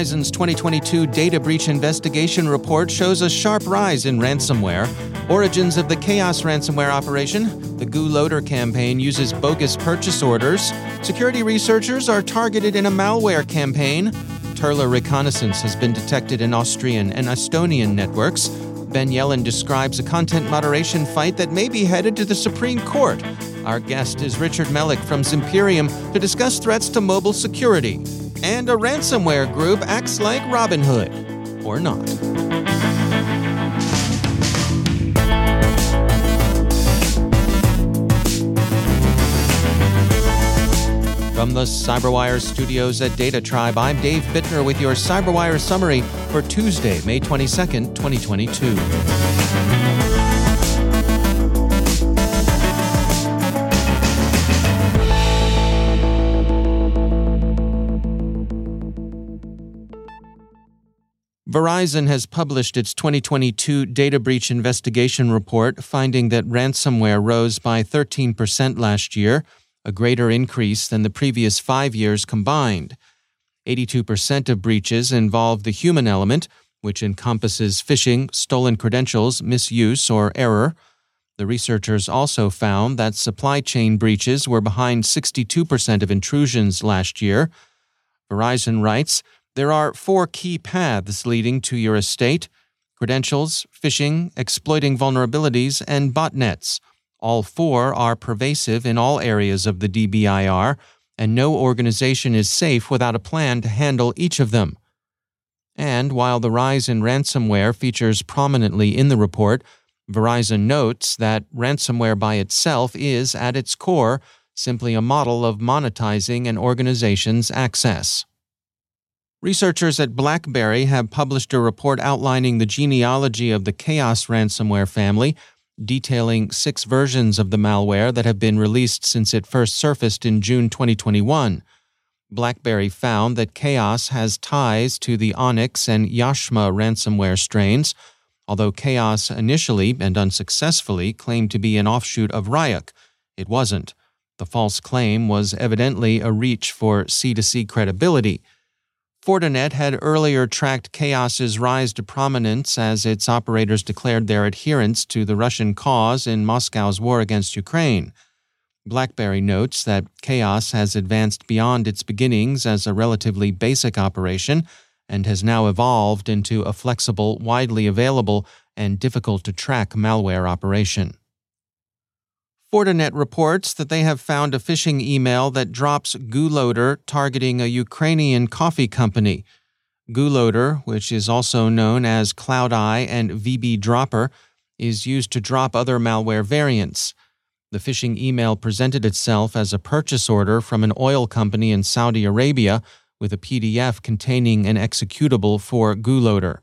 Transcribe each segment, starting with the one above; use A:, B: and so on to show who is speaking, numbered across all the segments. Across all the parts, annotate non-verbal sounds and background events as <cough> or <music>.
A: Verizon's 2022 data breach investigation report shows a sharp rise in ransomware. Origins of the Chaos ransomware operation. The GuLoader campaign uses bogus purchase orders. Security researchers are targeted in a malware campaign. Turla reconnaissance has been detected in Austrian and Estonian networks. Ben Yelin describes a content moderation fight that may be headed to the Supreme Court. Our guest is Richard Melick from Zimperium to discuss threats to mobile security and a ransomware group acts like Robin Hood. Or not. From the CyberWire studios at DataTribe, I'm Dave Bittner with your CyberWire summary for Tuesday, May 22nd, 2022. Verizon has published its 2022 data breach investigation report, finding that ransomware rose by 13% last year, a greater increase than the previous five years combined. 82% of breaches involve the human element, which encompasses phishing, stolen credentials, misuse, or error. The researchers also found that supply chain breaches were behind 62% of intrusions last year. Verizon writes, there are four key paths leading to your estate credentials, phishing, exploiting vulnerabilities, and botnets. All four are pervasive in all areas of the DBIR, and no organization is safe without a plan to handle each of them. And while the rise in ransomware features prominently in the report, Verizon notes that ransomware by itself is, at its core, simply a model of monetizing an organization's access. Researchers at BlackBerry have published a report outlining the genealogy of the Chaos ransomware family, detailing six versions of the malware that have been released since it first surfaced in June 2021. BlackBerry found that Chaos has ties to the Onyx and Yashma ransomware strains, although Chaos initially and unsuccessfully claimed to be an offshoot of Ryuk. It wasn't. The false claim was evidently a reach for C2C credibility. Fortinet had earlier tracked Chaos's rise to prominence as its operators declared their adherence to the Russian cause in Moscow's war against Ukraine. BlackBerry notes that Chaos has advanced beyond its beginnings as a relatively basic operation and has now evolved into a flexible, widely available, and difficult to track malware operation. Fortinet reports that they have found a phishing email that drops GuLoader targeting a Ukrainian coffee company. GuLoader, which is also known as CloudEye and VB Dropper, is used to drop other malware variants. The phishing email presented itself as a purchase order from an oil company in Saudi Arabia with a PDF containing an executable for GuLoader.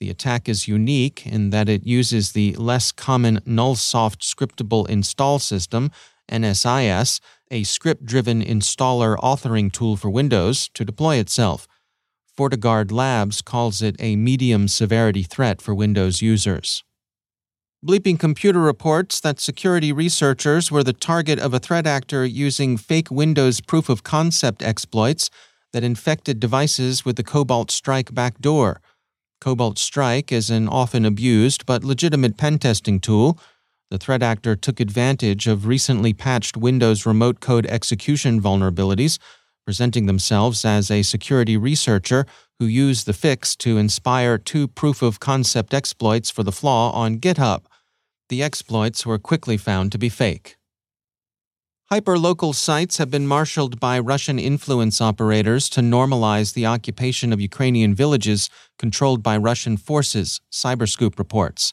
A: The attack is unique in that it uses the less common Nullsoft Scriptable Install System, NSIS, a script driven installer authoring tool for Windows, to deploy itself. FortiGuard Labs calls it a medium severity threat for Windows users. Bleeping Computer reports that security researchers were the target of a threat actor using fake Windows proof of concept exploits that infected devices with the Cobalt Strike backdoor. Cobalt Strike is an often abused but legitimate pen testing tool. The threat actor took advantage of recently patched Windows remote code execution vulnerabilities, presenting themselves as a security researcher who used the fix to inspire two proof of concept exploits for the flaw on GitHub. The exploits were quickly found to be fake. Hyperlocal sites have been marshaled by Russian influence operators to normalize the occupation of Ukrainian villages controlled by Russian forces, Cyberscoop reports.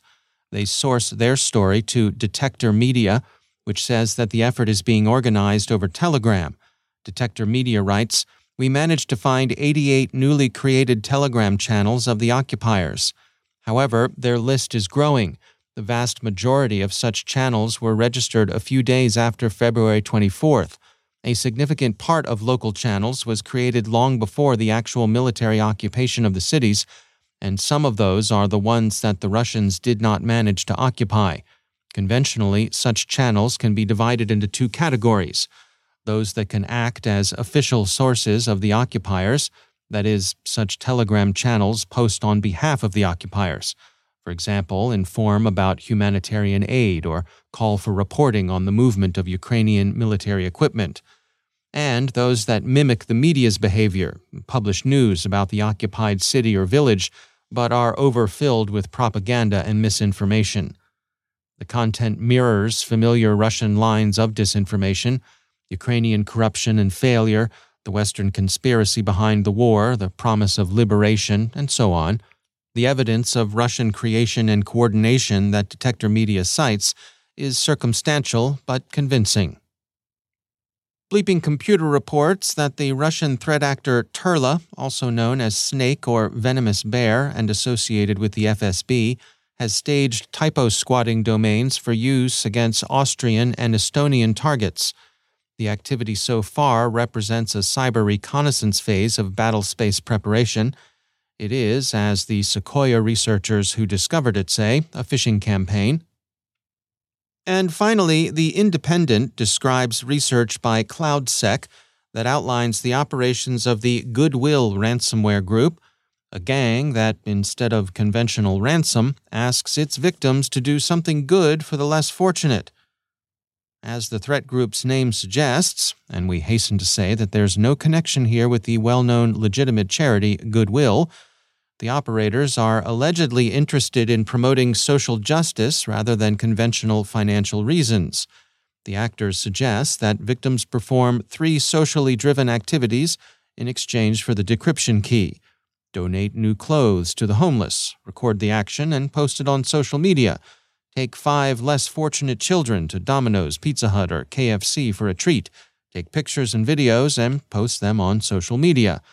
A: They source their story to Detector Media, which says that the effort is being organized over Telegram. Detector Media writes, We managed to find 88 newly created Telegram channels of the occupiers. However, their list is growing the vast majority of such channels were registered a few days after February 24th. A significant part of local channels was created long before the actual military occupation of the cities, and some of those are the ones that the Russians did not manage to occupy. Conventionally, such channels can be divided into two categories those that can act as official sources of the occupiers, that is, such telegram channels post on behalf of the occupiers for example, inform about humanitarian aid or call for reporting on the movement of Ukrainian military equipment, and those that mimic the media's behavior, publish news about the occupied city or village, but are overfilled with propaganda and misinformation. The content mirrors familiar Russian lines of disinformation Ukrainian corruption and failure, the Western conspiracy behind the war, the promise of liberation, and so on the evidence of Russian creation and coordination that Detector Media cites is circumstantial but convincing. Bleeping Computer reports that the Russian threat actor Turla, also known as Snake or Venomous Bear and associated with the FSB, has staged typo squatting domains for use against Austrian and Estonian targets. The activity so far represents a cyber reconnaissance phase of battle space preparation it is, as the Sekoia researchers who discovered it say, a phishing campaign. And finally, The Independent describes research by CloudSEK that outlines the operations of the Goodwill ransomware group, a gang that, instead of conventional ransom, asks its victims to do something good for the less fortunate. As the threat group's name suggests, and we hasten to say that there's no connection here with the well known legitimate charity Goodwill, the operators are allegedly interested in promoting social justice rather than conventional financial reasons. The actors suggest that victims perform three socially driven activities in exchange for the decryption key donate new clothes to the homeless, record the action, and post it on social media. Take five less fortunate children to Domino's, Pizza Hut, or KFC for a treat. Take pictures and videos and post them on social media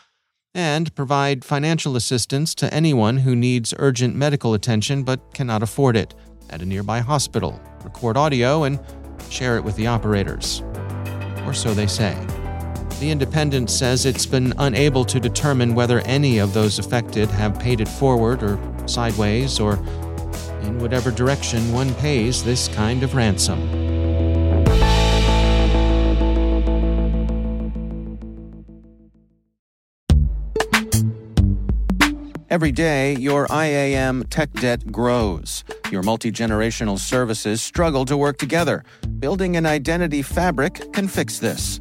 A: and provide financial assistance to anyone who needs urgent medical attention but cannot afford it at a nearby hospital, record audio, and share it with the operators. Or so they say. The Independent says it's been unable to determine whether any of those affected have paid it forward or sideways or in whatever direction one pays this kind of ransom. Every day, your IAM tech debt grows. Your multi generational services struggle to work together. Building an identity fabric can fix this.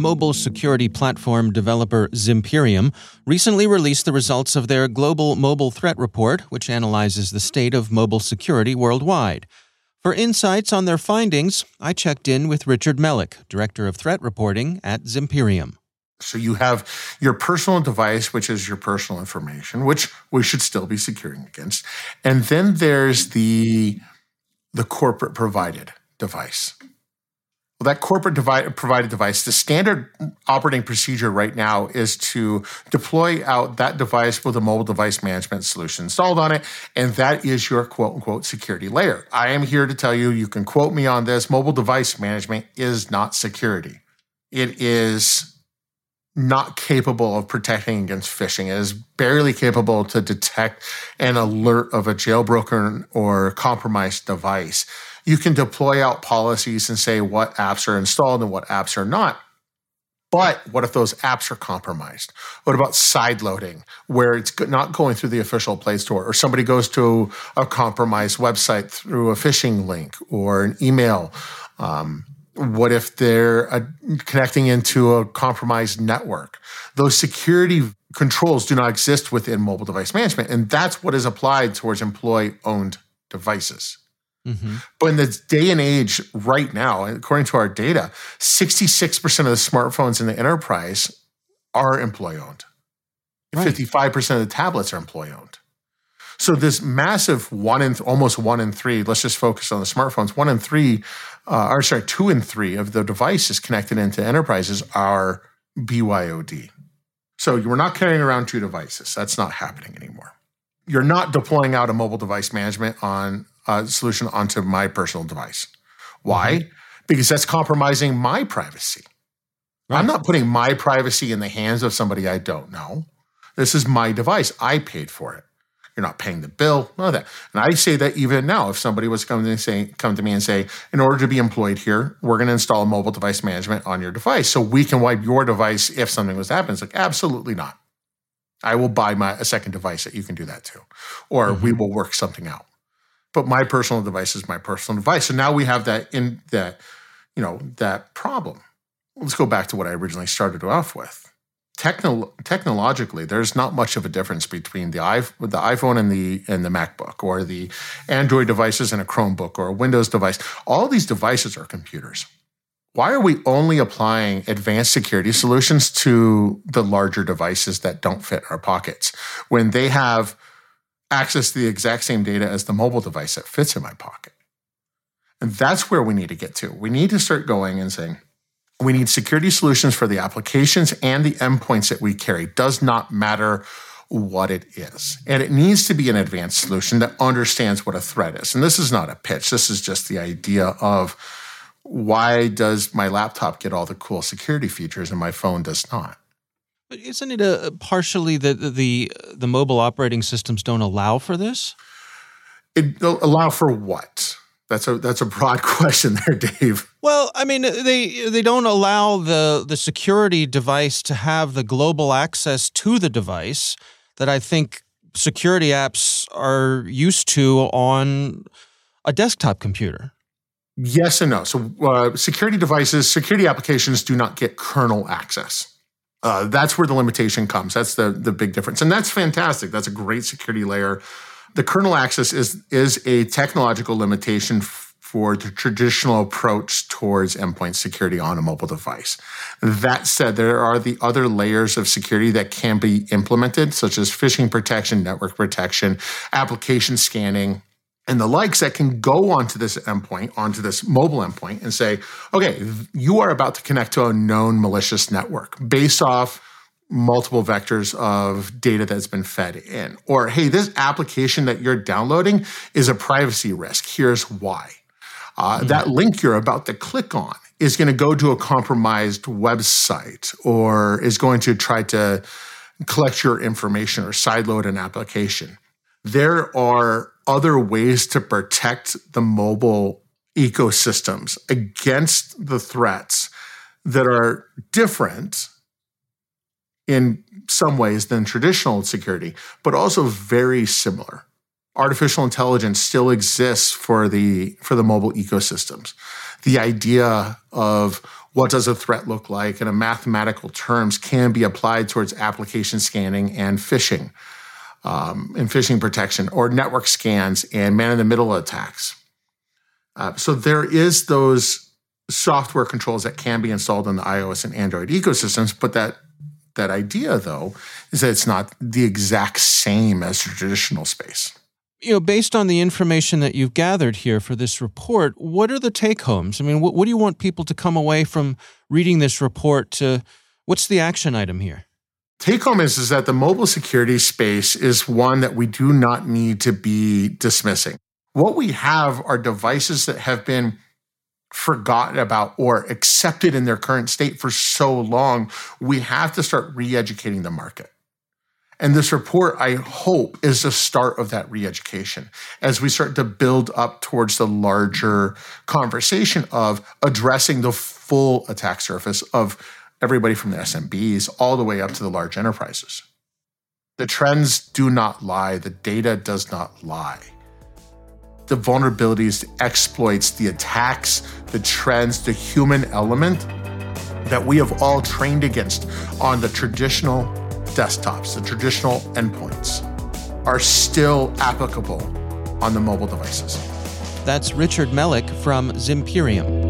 A: Mobile security platform developer Zimperium recently released the results of their Global Mobile Threat Report, which analyzes the state of mobile security worldwide. For insights on their findings, I checked in with Richard Melick, Director of Threat Reporting at Zimperium.
B: So you have your personal device, which is your personal information, which we should still be securing against. And then there's the, the corporate provided device. Well, that corporate devi- provided device, the standard operating procedure right now is to deploy out that device with a mobile device management solution installed on it. And that is your quote unquote security layer. I am here to tell you, you can quote me on this. Mobile device management is not security. It is not capable of protecting against phishing. It is barely capable to detect an alert of a jailbroken or compromised device you can deploy out policies and say what apps are installed and what apps are not. But what if those apps are compromised? What about side loading, where it's not going through the official Play Store, or somebody goes to a compromised website through a phishing link or an email? Um, what if they're uh, connecting into a compromised network? Those security controls do not exist within mobile device management, and that's what is applied towards employee owned devices. Mm-hmm. But in the day and age right now, according to our data, 66% of the smartphones in the enterprise are employee owned. Right. 55% of the tablets are employee owned. So this massive one in almost one in three, let's just focus on the smartphones, one in three, uh, or sorry, two in three of the devices connected into enterprises are BYOD. So you're not carrying around two devices. That's not happening anymore. You're not deploying out a mobile device management on uh, solution onto my personal device. Why? Mm-hmm. Because that's compromising my privacy. Right. I'm not putting my privacy in the hands of somebody I don't know. This is my device. I paid for it. You're not paying the bill, none of that. And I say that even now, if somebody was coming to say, come to me and say, in order to be employed here, we're going to install mobile device management on your device so we can wipe your device if something was to happen. It's like absolutely not. I will buy my a second device that you can do that to, or mm-hmm. we will work something out but my personal device is my personal device. So now we have that in that, you know, that problem. Let's go back to what I originally started off with. Techno- technologically, there's not much of a difference between the, the iPhone and the and the MacBook, or the Android devices and a Chromebook, or a Windows device. All these devices are computers. Why are we only applying advanced security solutions to the larger devices that don't fit our pockets when they have access to the exact same data as the mobile device that fits in my pocket. And that's where we need to get to. We need to start going and saying, we need security solutions for the applications and the endpoints that we carry. Does not matter what it is. And it needs to be an advanced solution that understands what a threat is. And this is not a pitch. This is just the idea of why does my laptop get all the cool security features and my phone does not?
A: But isn't it a, partially that the the mobile operating systems don't allow for this?
B: It allow for what? That's a that's a broad <laughs> question there, Dave.
A: Well, I mean, they they don't allow the the security device to have the global access to the device that I think security apps are used to on a desktop computer.
B: Yes and no. So, uh, security devices, security applications do not get kernel access. Uh, that's where the limitation comes. That's the the big difference, and that's fantastic. That's a great security layer. The kernel access is is a technological limitation f- for the traditional approach towards endpoint security on a mobile device. That said, there are the other layers of security that can be implemented, such as phishing protection, network protection, application scanning, and the likes that can go onto this endpoint, onto this mobile endpoint, and say, okay, you are about to connect to a known malicious network based off multiple vectors of data that's been fed in. Or, hey, this application that you're downloading is a privacy risk. Here's why. Uh, mm-hmm. That link you're about to click on is going to go to a compromised website or is going to try to collect your information or sideload an application. There are other ways to protect the mobile ecosystems against the threats that are different in some ways than traditional security, but also very similar. Artificial intelligence still exists for the for the mobile ecosystems. The idea of what does a threat look like in a mathematical terms can be applied towards application scanning and phishing, um, and phishing protection, or network scans and man-in-the-middle attacks. Uh, so there is those software controls that can be installed in the iOS and Android ecosystems, but that that idea, though, is that it's not the exact same as traditional space.
A: You know, based on the information that you've gathered here for this report, what are the take homes? I mean, what, what do you want people to come away from reading this report to? What's the action item here?
B: Take home is, is that the mobile security space is one that we do not need to be dismissing. What we have are devices that have been forgotten about or accepted in their current state for so long, we have to start re educating the market. And this report, I hope, is the start of that re education as we start to build up towards the larger conversation of addressing the full attack surface of everybody from the SMBs all the way up to the large enterprises. The trends do not lie, the data does not lie the vulnerabilities, the exploits, the attacks, the trends, the human element that we have all trained against on the traditional desktops, the traditional endpoints, are still applicable on the mobile devices.
A: That's Richard Melick from Zimperium.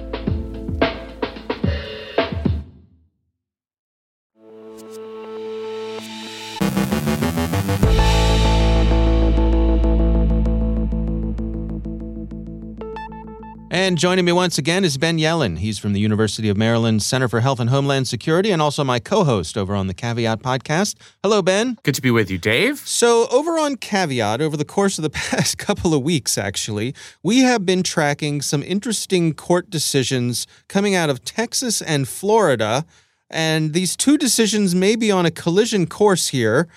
A: And joining me once again is Ben Yelin. He's from the University of Maryland Center for Health and Homeland Security and also my co host over on the Caveat podcast. Hello, Ben.
C: Good to be with you, Dave.
A: So, over on Caveat, over the course of the <laughs> past couple of weeks, actually, we have been tracking some interesting court decisions coming out of Texas and Florida. And these two decisions may be on a collision course here.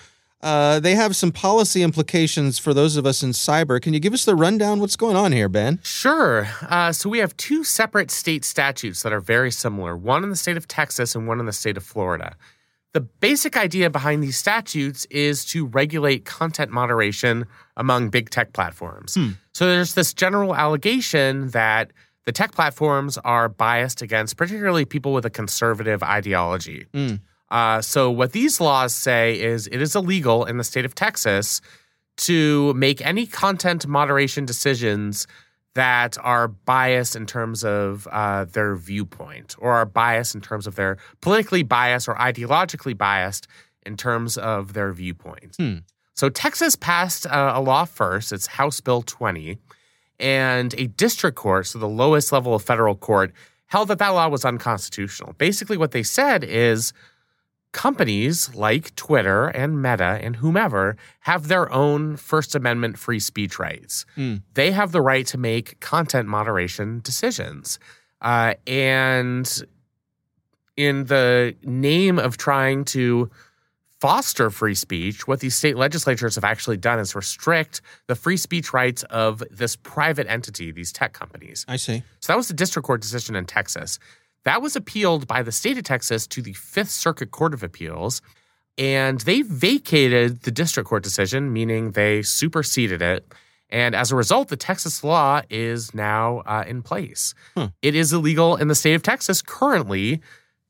A: Uh, they have some policy implications for those of us in cyber. Can you give us the rundown? What's going on here, Ben?
C: Sure. Uh, so we have two separate state statutes that are very similar one in the state of Texas and one in the state of Florida. The basic idea behind these statutes is to regulate content moderation among big tech platforms. Hmm. So there's this general allegation that the tech platforms are biased against particularly people with a conservative ideology. Hmm. Uh, so, what these laws say is it is illegal in the state of Texas to make any content moderation decisions that are biased in terms of uh, their viewpoint or are biased in terms of their politically biased or ideologically biased in terms of their viewpoint. Hmm. So, Texas passed uh, a law first, it's House Bill 20, and a district court, so the lowest level of federal court, held that that law was unconstitutional. Basically, what they said is companies like Twitter and Meta and whomever have their own First Amendment free speech rights. Mm. They have the right to make content moderation decisions. Uh, and in the name of trying to foster free speech, what these state legislatures have actually done is restrict the free speech rights of this private entity, these tech companies.
A: I see.
C: So that was the district court decision in Texas. That was appealed by the state of Texas to the Fifth Circuit Court of Appeals, and they vacated the district court decision, meaning they superseded it. And as a result, the Texas law is now uh, in place.
A: Huh.
C: It is illegal in the state of Texas currently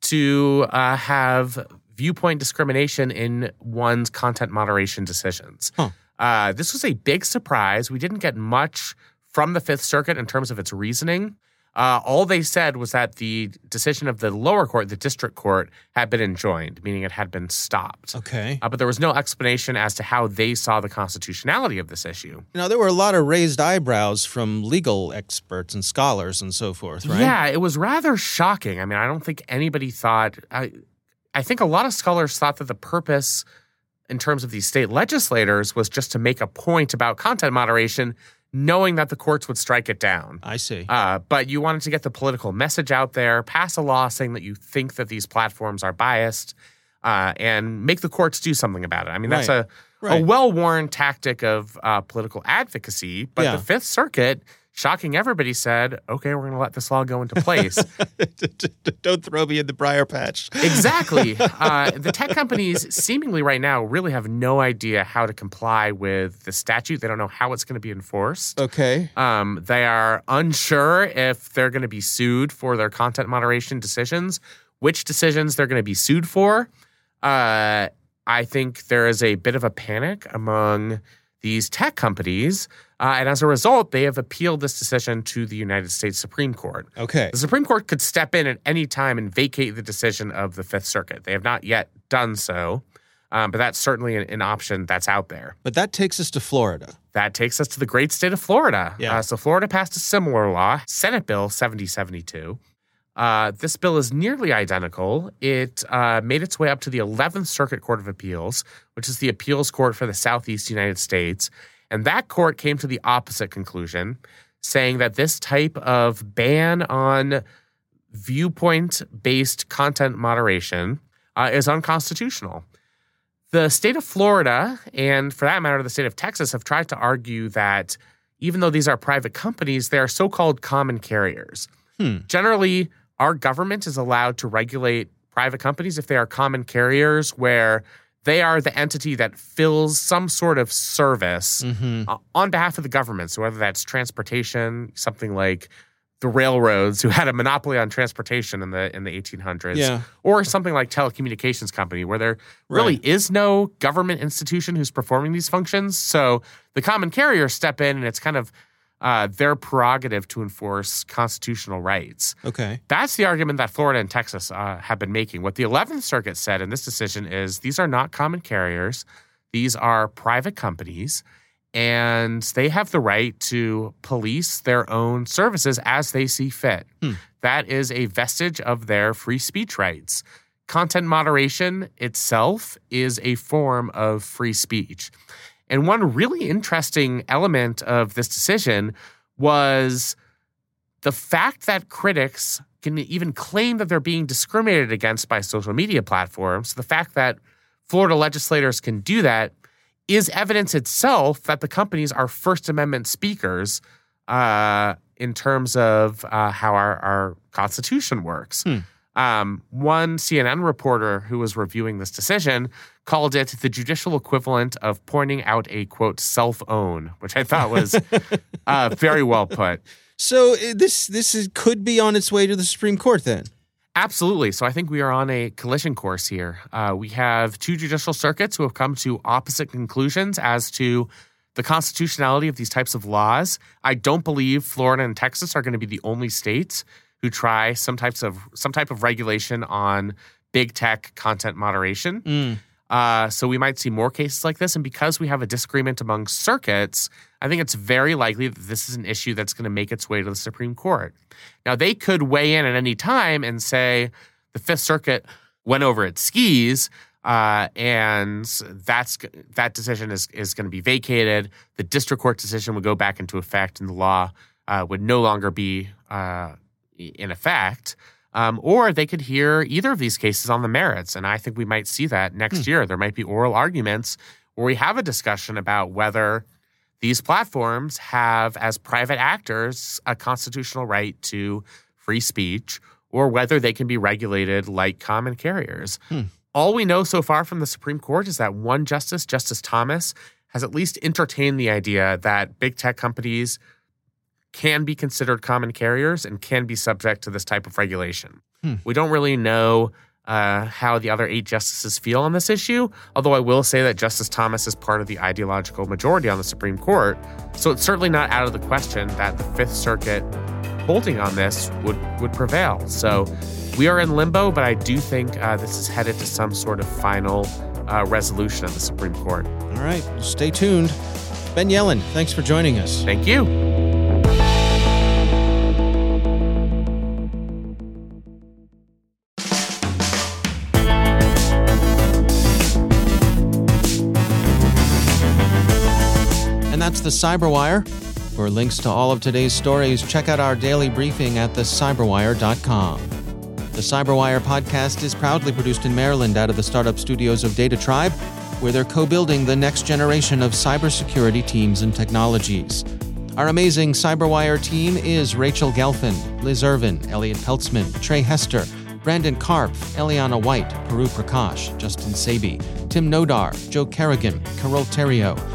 C: to uh, have viewpoint discrimination in one's content moderation decisions.
A: Huh.
C: Uh, this was a big surprise. We didn't get much from the Fifth Circuit in terms of its reasoning. Uh, all they said was that the decision of the lower court, the district court, had been enjoined, meaning it had been stopped.
A: Okay.
C: Uh, but there was no explanation as to how they saw the constitutionality of this issue.
A: Now, there were a lot of raised eyebrows from legal experts and scholars and so forth, right?
C: Yeah, it was rather shocking. I mean, I don't think anybody thought. I, I think a lot of scholars thought that the purpose, in terms of these state legislators, was just to make a point about content moderation, knowing that the courts would strike it down.
A: I see.
C: Uh, but you wanted to get the political message out there, pass a law saying that you think that these platforms are biased, uh, and make the courts do something about it. I mean, that's
A: Right.
C: a,
A: Right.
C: a well worn tactic of uh, political advocacy. But
A: Yeah.
C: the Fifth Circuit, shocking everybody, said, okay, we're going to let this law go into place. <laughs>
A: Don't throw me in the briar patch.
C: exactly. <laughs> Uh, the tech companies, seemingly right now, really have no idea how to comply with the statute. They don't know how it's going to be enforced.
A: Okay.
C: Um, they are unsure if they're going to be sued for their content moderation decisions, which decisions they're going to be sued for. Uh, I think there is a bit of a panic among these tech companies. Uh, and as a result, they have appealed this decision to the United States Supreme Court.
A: Okay.
C: The Supreme Court could step in at any time and vacate the decision of the Fifth Circuit. They have not yet done so, um, but that's certainly an, an option that's out there.
A: But that takes us to Florida.
C: That takes us to the great state of Florida.
A: Yeah.
C: Uh, so Florida passed a similar law, Senate Bill 7072. Uh, this bill is nearly identical. It uh, made its way up to the 11th Circuit Court of Appeals, which is the appeals court for the Southeast United States. And that court came to the opposite conclusion, saying that this type of ban on viewpoint based content moderation uh, is unconstitutional. The state of Florida, and for that matter, the state of Texas, have tried to argue that even though these are private companies, they are so called common carriers.
A: Hmm.
C: Generally, our government is allowed to regulate private companies if they are common carriers, where they are the entity that fills some sort of service
A: Mm-hmm.
C: uh, on behalf of the government. So whether that's transportation, something like the railroads who had a monopoly on transportation in the in the 1800s,
A: Yeah.
C: or something like telecommunications company where there really
A: Right.
C: is no government institution who's performing these functions. So the common carriers step in, and it's kind of uh, their prerogative to enforce constitutional rights.
A: Okay.
C: That's the argument that Florida and Texas uh, have been making. What the 11th Circuit said in this decision is these are not common carriers, these are private companies, and they have the right to police their own services as they see fit.
A: Hmm.
C: That is a vestige of their free speech rights. Content moderation itself is a form of free speech. And one really interesting element of this decision was the fact that critics can even claim that they're being discriminated against by social media platforms, the fact that Florida legislators can do that is evidence itself that the companies are First Amendment speakers uh, in terms of uh, how our, our Constitution works.
A: Hmm.
C: Um, one CNN reporter who was reviewing this decision called it the judicial equivalent of pointing out a quote self own, which I thought was <laughs> uh, very well put.
A: So uh, this this is, could be on its way to the Supreme Court then.
C: Absolutely. So I think we are on a collision course here. Uh, we have two judicial circuits who have come to opposite conclusions as to the constitutionality of these types of laws. I don't believe Florida and Texas are going to be the only states who try some types of some type of regulation on big tech content moderation.
A: Mm.
C: Uh, so we might see more cases like this. And because we have a disagreement among circuits, I think it's very likely that this is an issue that's going to make its way to the Supreme Court. Now, they could weigh in at any time and say the Fifth Circuit went over its skis. Uh, and that's that decision is is going to be vacated. The district court decision would go back into effect, and the law uh, would no longer be uh, in effect. Um, or they could hear either of these cases on the merits. And I think we might see that next year. There might be oral arguments where we have a discussion about whether these platforms have, as private actors, a constitutional right to free speech, or whether they can be regulated like common carriers. Hmm. All we know so far from the Supreme Court is that one justice, Justice Thomas, has at least entertained the idea that big tech companies can be considered common carriers and can be subject to this type of regulation. Hmm. We don't really know uh, how the other eight justices feel on this issue, although I will say that Justice Thomas is part of the ideological majority on the Supreme Court. So it's certainly not out of the question that the Fifth Circuit holding on this would, would prevail. So we are in limbo, but I do think uh, this is headed to some sort of final uh, resolution of the Supreme Court.
A: All right, stay tuned. Ben Yelin, thanks for joining us.
C: Thank you.
A: The Cyberwire. For links to all of today's stories, check out our daily briefing at thecyberwire.com. The Cyberwire podcast is proudly produced in Maryland out of the startup studios of DataTribe, where they're co building the next generation of cybersecurity teams and technologies. Our amazing Cyberwire team is Rachel Gelfand, Liz Irvin, Elliot Peltzman, Trey Hester, Brandon Karpf, Eliana White, Puru Prakash, Justin Sabie, Tim Nodar, Joe Carrigan, Carol Theriault,